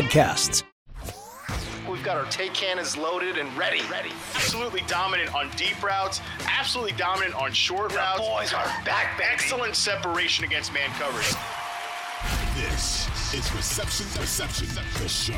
podcasts. We've got our take cannons loaded and ready. Ready. Absolutely dominant on deep routes. Absolutely dominant on short the routes. Boys are back, baby. Excellent separation against man coverage. This is Reception Perception, the show.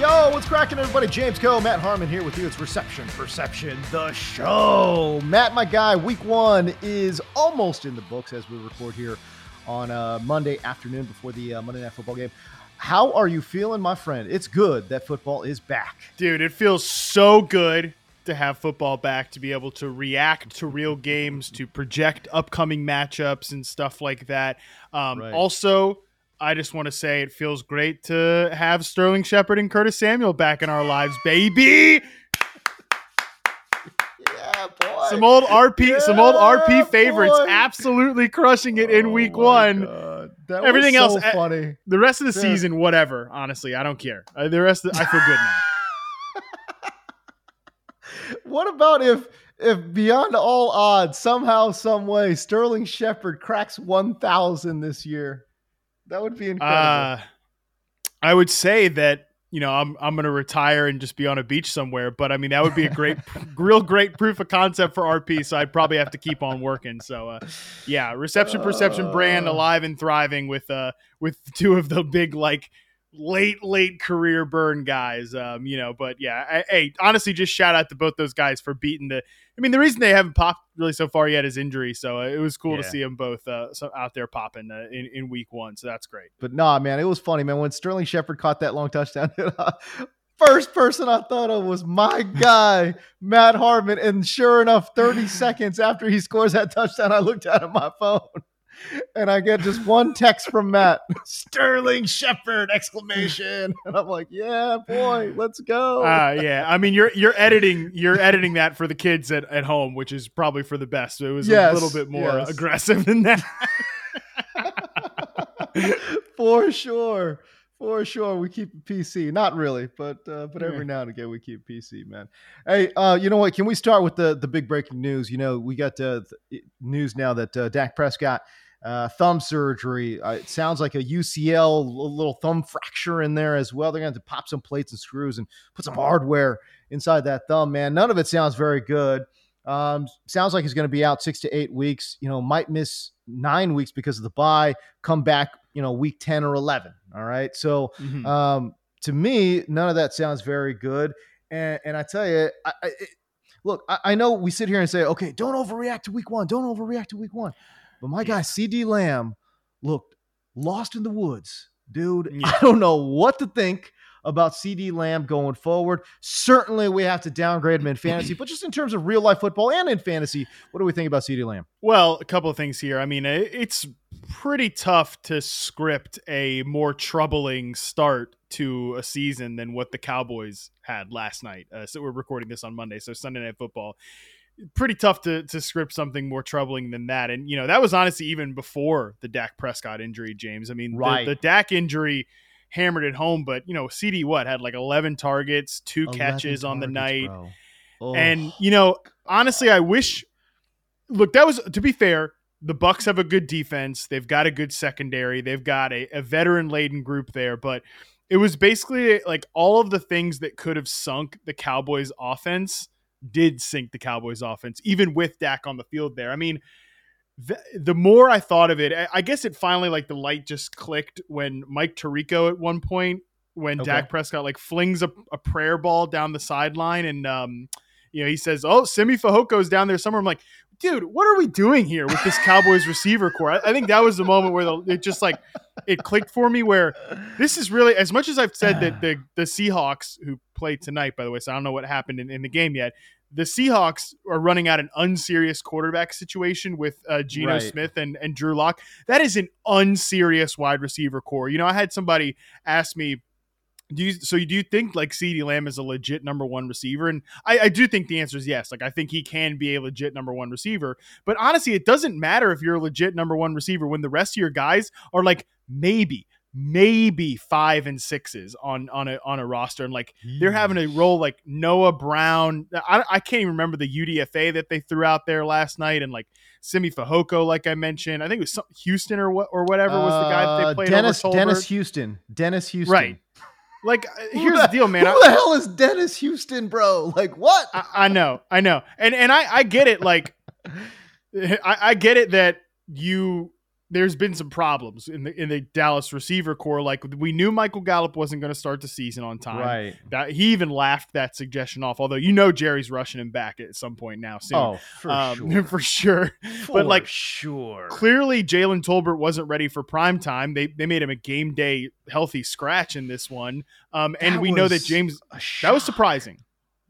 Yo, what's cracking, everybody? James Koh, Matt Harmon here with you. It's Reception Perception, the show. Matt, my guy, week one is almost in the books as we record here on uh, Monday afternoon before the uh, Monday Night Football game. How are you feeling, my friend? It's good that football is back. Dude, it feels so good to have football back, to be able to react to real games, to project upcoming matchups and stuff like that. Um, right. Also, I just want to say it feels great to have Sterling Shepard and Curtis Samuel back in our lives, baby. Some old RP, yeah, some old RP favorites, boy. absolutely crushing it in oh week one. God. That Everything so else, eh, funny. The rest of the season, whatever. Honestly, I don't care. Uh, the rest, the, I feel good now. what about if, if beyond all odds, somehow, some way, Sterling Shepard cracks one thousand this year? That would be incredible. Uh, I would say that you know, I'm I'm gonna retire and just be on a beach somewhere. But I mean, that would be a great, real great proof of concept for RP. So I'd probably have to keep on working. So uh, yeah, reception perception brand uh. alive and thriving with uh with two of the big like late late career burn guys. Um, you know, but yeah, I, hey, honestly, just shout out to both those guys for beating the. I mean, the reason they haven't popped really so far yet is injury. So uh, it was cool yeah. to see them both uh, so out there popping uh, in in week one. So that's great. But nah, man, it was funny, man. When Sterling Shepard caught that long touchdown. First person I thought of was my guy, Matt Harmon. And sure enough, 30 seconds after he scores that touchdown, I looked out at my phone and I get just one text from Matt, Sterling Shepard exclamation, and I'm like, yeah, boy, let's go. Uh, yeah, I mean, you're you're editing you're editing that for the kids at, at home, which is probably for the best. It was yes, a little bit more yes. aggressive than that. for sure. For sure, we keep it PC. Not really, but uh, but every now and again we keep PC, man. Hey, uh, you know what? Can we start with the the big breaking news? You know, we got uh, news now that uh, Dak Prescott uh, thumb surgery. Uh, it sounds like a UCL, a little thumb fracture in there as well. They're going to have to pop some plates and screws and put some hardware inside that thumb, man. None of it sounds very good. Um, sounds like he's going to be out six to eight weeks. You know, might miss nine weeks because of the bye. Come back, you know, week ten or eleven. All right. So, mm-hmm. um, to me, none of that sounds very good. And, and I tell you, I, I, it, look, I, I know we sit here and say, okay, don't overreact to week one. Don't overreact to week one. But my guy, CeeDee Lamb, looked lost in the woods. Dude, yeah. I don't know what to think about CeeDee Lamb going forward. Certainly, we have to downgrade him in fantasy, but just in terms of real life football and in fantasy, what do we think about CeeDee Lamb? Well, a couple of things here. I mean, it's pretty tough to script a more troubling start to a season than what the Cowboys had last night. Uh, so we're recording this on Monday, so Sunday Night Football pretty tough to to script something more troubling than that. And you know, that was honestly even before the Dak Prescott injury, James. I mean, right. the, the Dak injury hammered it home, but you know, CeeDee what had like 11 targets, two 11 catches on the night. Oh. And you know, honestly, I wish look, that was to be fair, the Bucs have a good defense. They've got a good secondary. They've got a, a veteran laden group there, but it was basically like all of the things that could have sunk the Cowboys offense did sink the Cowboys offense, even with Dak on the field there. I mean, the, the more I thought of it, I guess it finally like the light just clicked when Mike Tirico at one point, when okay. Dak Prescott like flings a, a prayer ball down the sideline and, um, you know, he says, "Oh, Simi Fehoko's down there somewhere." I'm like, dude, what are we doing here with this Cowboys receiver corps? I, I think that was the moment where the, it just like it clicked for me. Where this is really as much as I've said that the the Seahawks who played tonight, by the way, so I don't know what happened in, in the game yet. the Seahawks are running out an unserious quarterback situation with uh, Geno Right. Smith and, and Drew Lock. That is an unserious wide receiver corps. You know, I had somebody ask me, do you so do you think like CeeDee Lamb is a legit number one receiver? And I, I do think the answer is yes. Like I think he can be a legit number one receiver. But honestly, it doesn't matter if you're a legit number one receiver when the rest of your guys are like maybe, maybe five and sixes on on a on a roster. And like they're having to roll like Noah Brown. I, I can't even remember the UDFA that they threw out there last night, and like Simi Fehoko, like I mentioned. I think it was some, Houston or what or whatever was the guy that Uh, they played Dennis over Tolbert. Dennis Houston. Dennis Houston. Right. Like uh, here's the deal, man. Who I, the hell is Dennis Houston, bro? Like what? I, I know, I know, and and I I get it. Like I, I get it that you there's been some problems in the in the Dallas receiver corps. Like we knew Michael Gallup wasn't going to start the season on time. right. That he even laughed that suggestion off. Although you know Jerry's rushing him back at some point now soon. Oh, for Um, sure. for sure. For but, like, sure. Clearly, Jalen Tolbert wasn't ready for prime time. They they made him a game day healthy scratch in this one. Um, and That we know that James that was surprising.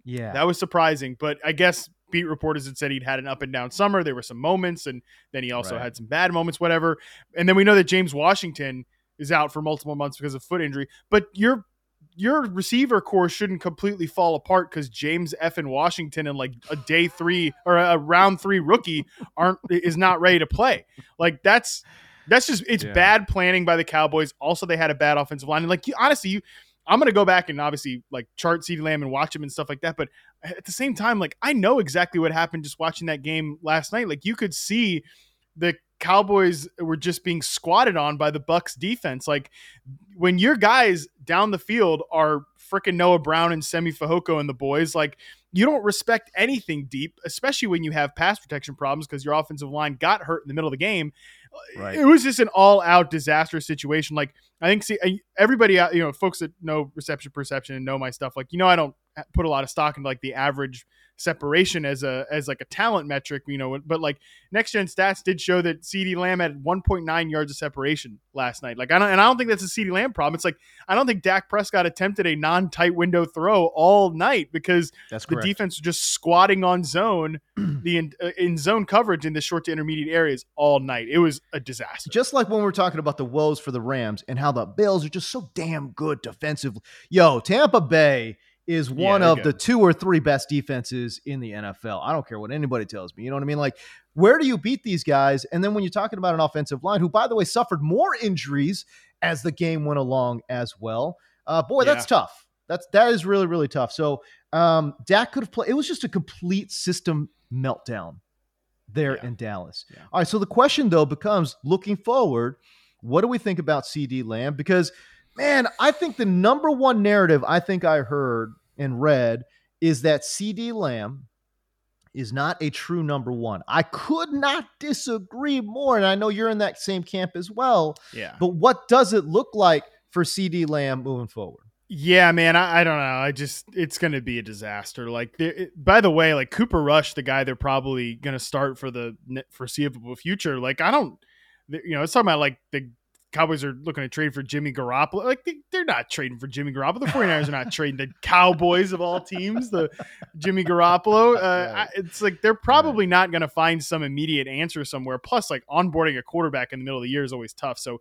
Yeah. That was surprising, but I guess beat reporters had said he'd had an up and down summer. There were some moments, and then he also Right. had some bad moments, whatever. And then we know that James Washington is out for multiple months because of foot injury. But your your receiver corps shouldn't completely fall apart because James F. and Washington and like a day three or a round three rookie aren't is not ready to play. Like that's that's just it's Yeah. bad planning by the Cowboys. Also, they had a bad offensive line. And like you, honestly, you I'm gonna go back and obviously like chart CeeDee Lamb and watch him and stuff like that. But at the same time, like I know exactly what happened just watching that game last night. Like you could see the Cowboys were just being squatted on by the Bucs defense. Like when your guys down the field are freaking Noah Brown and Simi Fehoko and the boys, like you don't respect anything deep, especially when you have pass protection problems because your offensive line got hurt in the middle of the game. Right. It was just an all-out disaster situation. Like I think, see, everybody out, you know, folks that know reception perception and know my stuff, like you know, I don't put a lot of stock into like the average separation as a as like a talent metric, you know. But like next gen stats did show that CeeDee Lamb had 1.9 yards of separation last night. Like I don't, and I don't think that's a CeeDee Lamb problem. It's like I don't think Dak Prescott attempted a non-tight window throw all night because That's the defense was just squatting on zone, the in, uh, in zone coverage in the short to intermediate areas all night. It was a disaster. Just like when we we're talking about the woes for the Rams and how the Bills are just so damn good defensively. Yo, Tampa Bay is one they're of the two or three best defenses in the NFL. I don't care what anybody tells me. You know what I mean? Like, where do you beat these guys? And then when you're talking about an offensive line, who, by the way, suffered more injuries as the game went along as well. Uh, boy, that's tough. That's that is really really tough. So um, Dak could have played. It was just a complete system meltdown there Yeah. in Dallas. Yeah. All right. So the question though becomes, looking forward, what do we think about CeeDee Lamb? Because man, I think the number one narrative I think I heard and read is that CeeDee Lamb is not a true number one. I could not disagree more, and I know you're in that same camp as well. yeah. But what does it look like for CeeDee Lamb moving forward? Yeah, man, I, I don't know. I just it's going to be a disaster. Like, it, by the way, like Cooper Rush, the guy they're probably going to start for the foreseeable future. Like, I don't, you know, it's talking about like the Cowboys are looking to trade for Jimmy Garoppolo. Like, they, they're not trading for Jimmy Garoppolo. The 49ers are not trading the Cowboys of all teams, the Jimmy Garoppolo. Uh, Right. I, it's like they're probably not going to find some immediate answer somewhere. Plus, like onboarding a quarterback in the middle of the year is always tough. So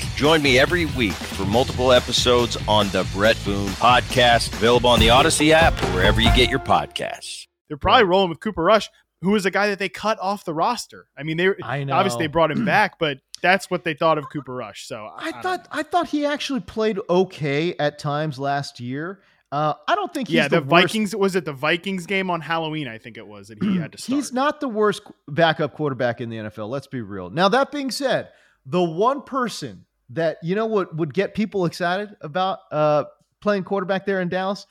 Join me every week for multiple episodes on the Bret Boone podcast, available on the Audacy app or wherever you get your podcasts. they're probably rolling with Cooper Rush, who was a guy that they cut off the roster. I mean, they I know. obviously they brought him back, but that's what they thought of Cooper Rush. So I, don't thought know. I thought he actually played okay at times last year. Uh, I don't think he's yeah, the, the, worst- Vikings was it the Vikings game on Halloween? I think it was that he had to start. He's not the worst backup quarterback in the NFL. Let's be real. Now that being said, the one person that you know what would get people excited about uh, playing quarterback there in Dallas,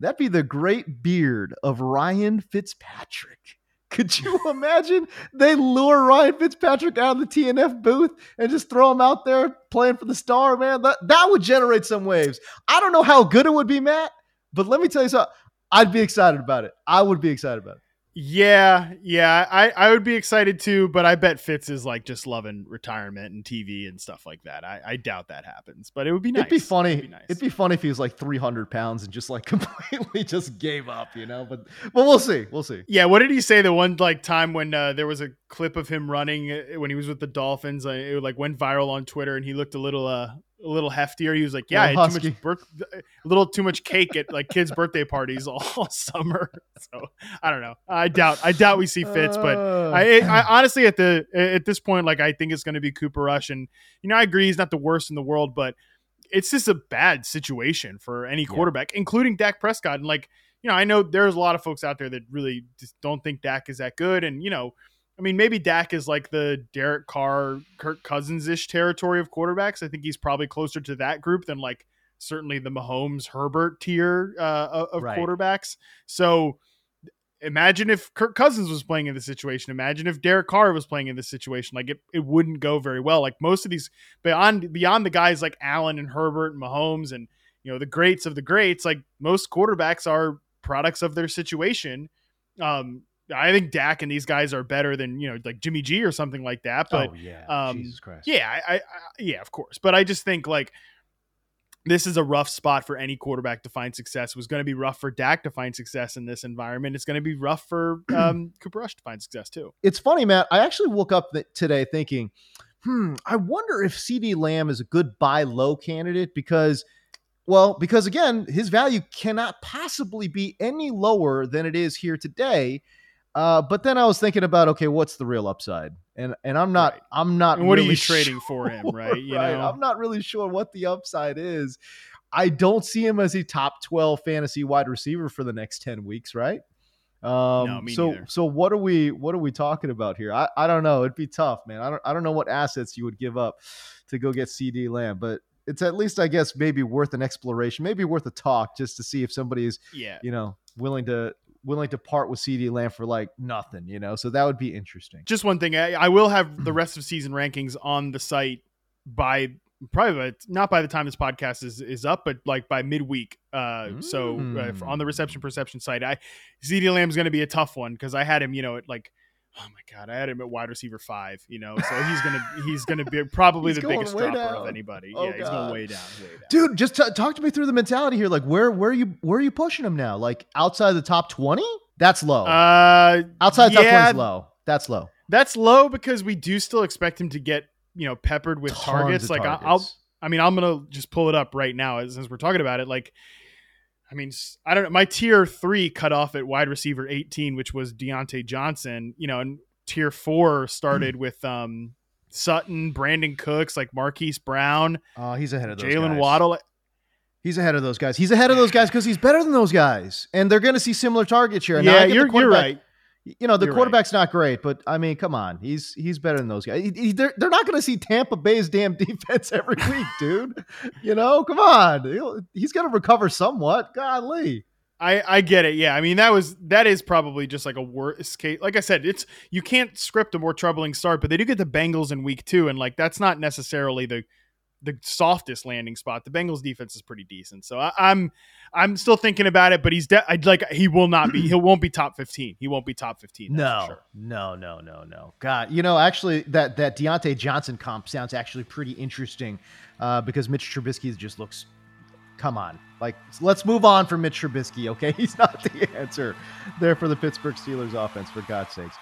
that'd be the great beard of Ryan Fitzpatrick. Could you imagine they lure Ryan Fitzpatrick out of the TNF booth and just throw him out there playing for the star, man? That that would generate some waves. I don't know how good it would be, Matt, but let me tell you something. I'd be excited about it. I would be excited about it. Yeah, yeah, I, I would be excited too, but I bet Fitz is like just loving retirement and TV and stuff like that. I, I doubt that happens, but it would be nice. It'd be funny. It'd be, nice. It'd be funny if he was like 300 pounds and just like completely just gave up, you know. But but we'll see. We'll see. Yeah, what did he say the one like time when uh, there was a clip of him running uh, when he was with the Dolphins? Uh, it like went viral on Twitter, and he looked a little uh a little heftier. He was like, "Yeah, I had too much birth, a little too much cake at like kids' birthday parties all, all, summer." So I don't know. I doubt. I doubt we see Fitz, but I, uh. I honestly at the at this point, like I think it's going to be Cooper Rush, and you know I agree he's not the worst in the world, but it's just a bad situation for any quarterback, yeah. including Dak Prescott. And like you know, I know there's a lot of folks out there that really just don't think Dak is that good, and you know I mean, maybe Dak is like the Derek Carr, Kirk Cousins ish territory of quarterbacks. I think he's probably closer to that group than like certainly the Mahomes Herbert tier uh, of right. quarterbacks. So imagine if Kirk Cousins was playing in this situation. Imagine if Derek Carr was playing in this situation. Like it, it wouldn't go very well. Like most of these beyond beyond the guys like Allen and Herbert and Mahomes and you know the greats of the greats. Like most quarterbacks are products of their situation. Um, I think Dak and these guys are better than you know like Jimmy G or something like that. But oh, yeah, um, Jesus Christ, yeah, I, I, yeah, of course. But I just think like this is a rough spot for any quarterback to find success. It was going to be rough for Dak to find success in this environment. It's going to be rough for um, Cooper Rush to find success too. It's funny, Matt. I actually woke up th- today thinking, hmm, I wonder if CeeDee Lamb is a good buy low candidate because. Well, because again, his value cannot possibly be any lower than it is here today. Uh, but then I was thinking about okay, what's the real upside? And and I'm not right. I'm not. And what really are you trading for him, right? You right. know, I'm not really sure what the upside is. I don't see him as a top 12 fantasy wide receiver for the next 10 weeks, right? Um, no, so neither. so what are we what are we talking about here? I, I don't know. It'd be tough, man. I don't I don't know what assets you would give up to go get CeeDee Lamb, but it's at least I guess maybe worth an exploration, maybe worth a talk just to see if somebody is yeah. you know willing to willing to part with CeeDee Lamb for like nothing, you know. So that would be interesting. Just one thing, I, I will have the rest of season rankings on the site by probably not by the time this podcast is is up, but like by midweek. Uh, mm. so uh, on the reception perception site, I Lamb is going to be a tough one because I had him, you know, at like oh my god, I had him at wide receiver five. You know, so he's gonna he's gonna be probably the biggest dropper down. of anybody. Oh, yeah, god. he's going way down, way down. Dude, just t- talk to me through the mentality here. Like, where where are you where are you pushing him now? Like outside the top twenty? That's low. Uh, outside yeah, top twenty low. That's low. That's low because we do still expect him to get you know peppered with Tons targets. Like targets. I'll, I mean, I'm gonna just pull it up right now as since we're talking about it. Like I mean, I don't know. My tier three cut off at wide receiver 18, which was Diontae Johnson. You know, and tier four started with um, Sutton, Brandin Cooks, like Marquise Brown. Oh, he's ahead of those Jaylen. Waddle. He's ahead of those guys. He's ahead of those guys because he's better than those guys, and they're going to see similar target share. Now, I Yeah, you're, you're right. You know the You're right. quarterback's not great, but I mean, come on, he's he's better than those guys. He- he- they're, they're not going to see Tampa Bay's damn defense every week, dude. you know, come on, He'll- he's going to recover somewhat. Godly, I I get it. Yeah, I mean that was that is probably just like a worst case. Like I said, it's you can't script a more troubling start, but they do get the Bengals in week two, and like that's not necessarily the the softest landing spot. The Bengals defense is pretty decent, so I, I'm I'm still thinking about it. But he's de- I'd like he will not be he won't be top fifteen. He won't be top fifteen. that's no, sure. no, no, no, no. God, you know, actually, that that Diontae Johnson comp sounds actually pretty interesting uh, because Mitch Trubisky just looks. Come on, like let's move on from Mitch Trubisky. Okay, he's not the answer there for the Pittsburgh Steelers offense. For God's sakes.